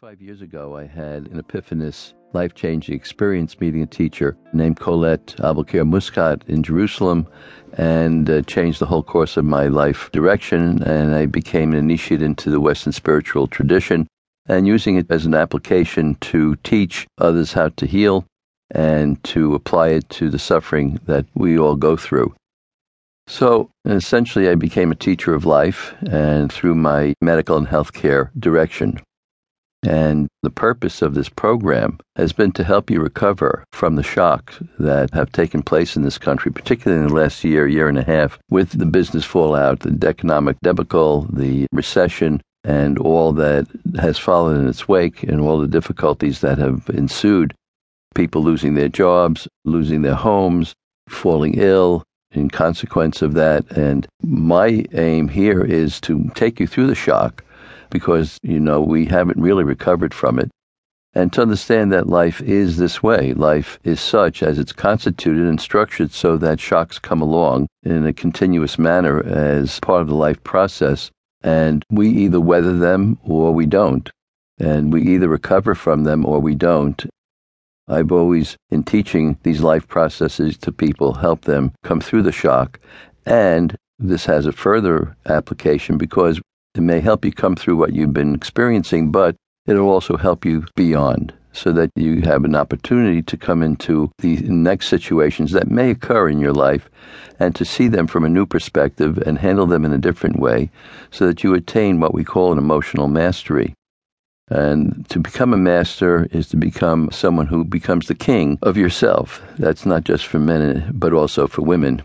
25 years ago, I had an epiphanous, life changing experience meeting a teacher named Colette Aboulker Muscat in Jerusalem and uh, changed the whole course of my life direction. And I became an initiate into the Western spiritual tradition and using it as an application to teach others how to heal and to apply it to the suffering that we all go through. So essentially, I became a teacher of life and through my medical and healthcare direction. And the purpose of this program has been to help you recover from the shocks that have taken place in this country, particularly in the last year, year and a half, with the business fallout, the economic debacle, the recession, and all that has followed in its wake, and all the difficulties that have ensued. People losing their jobs, losing their homes, falling ill, in consequence of that. And my aim here is to take you through the shock because, you know, we haven't really recovered from it. And to understand that life is this way. Life is such as it's constituted and structured so that shocks come along in a continuous manner as part of the life process. And we either weather them or we don't. And we either recover from them or we don't. I've always, in teaching these life processes to people, help them come through the shock. And this has a further application because it may help you come through what you've been experiencing, but it'll also help you beyond so that you have an opportunity to come into the next situations that may occur in your life and to see them from a new perspective and handle them in a different way so that you attain what we call an emotional mastery. And to become a master is to become someone who becomes the king of yourself. That's not just for men, but also for women.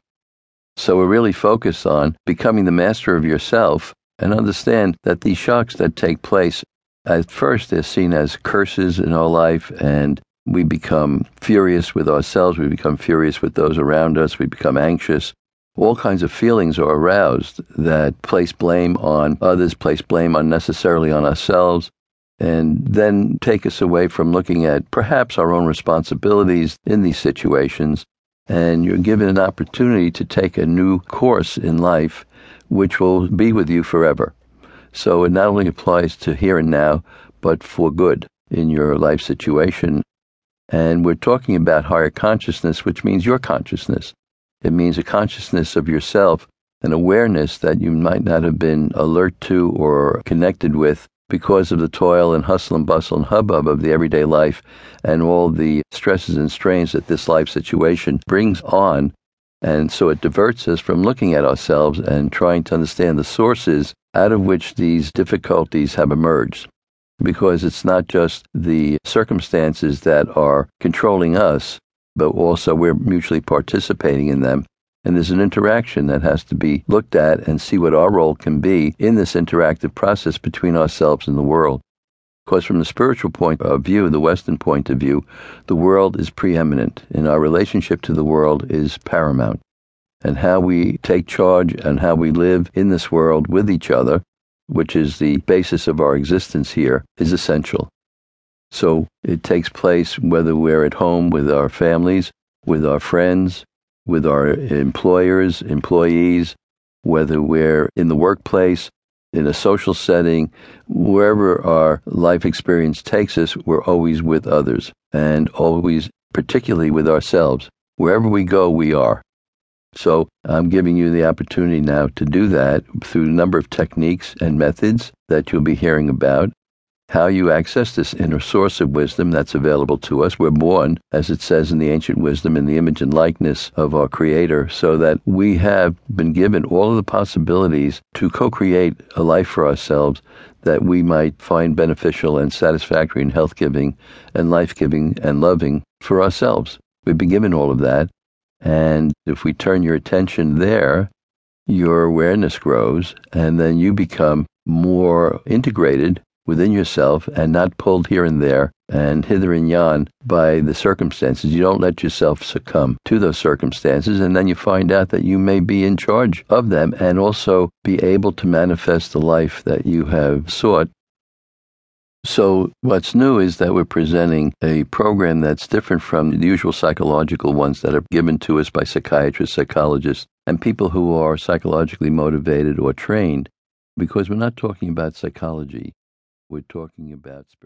So we're really focused on becoming the master of yourself and understand that these shocks that take place at first they're seen as curses in our life and we become furious with ourselves, we become furious with those around us, we become anxious. All kinds of feelings are aroused that place blame on others, place blame unnecessarily on ourselves, and then take us away from looking at perhaps our own responsibilities in these situations. And you're given an opportunity to take a new course in life which will be with you forever. So it not only applies to here and now, but for good in your life situation. And we're talking about higher consciousness, which means your consciousness. It means a consciousness of yourself, an awareness that you might not have been alert to or connected with because of the toil and hustle and bustle and hubbub of the everyday life and all the stresses and strains that this life situation brings on and so it diverts us from looking at ourselves and trying to understand the sources out of which these difficulties have emerged. Because it's not just the circumstances that are controlling us, but also we're mutually participating in them. And there's an interaction that has to be looked at and see what our role can be in this interactive process between ourselves and the world. Because from the spiritual point of view, the Western point of view, the world is preeminent, and our relationship to the world is paramount. And how we take charge and how we live in this world with each other, which is the basis of our existence here, is essential. So it takes place whether we're at home with our families, with our friends, with our employers, employees, whether we're in the workplace, in a social setting, wherever our life experience takes us, we're always with others and always, particularly with ourselves. Wherever we go, we are. So I'm giving you the opportunity now to do that through a number of techniques and methods that you'll be hearing about how you access this inner source of wisdom that's available to us. We're born, as it says in the ancient wisdom, in the image and likeness of our Creator, so that we have been given all of the possibilities to co create a life for ourselves that we might find beneficial and satisfactory and health giving and life giving and loving for ourselves. We've been given all of that. And if we turn your attention there, your awareness grows, and then you become more integrated within yourself and not pulled here and there and hither and yon by the circumstances. You don't let yourself succumb to those circumstances, and then you find out that you may be in charge of them and also be able to manifest the life that you have sought. So, what's new is that we're presenting a program that's different from the usual psychological ones that are given to us by psychiatrists, psychologists, and people who are psychologically motivated or trained, because we're not talking about psychology we're talking about spirit.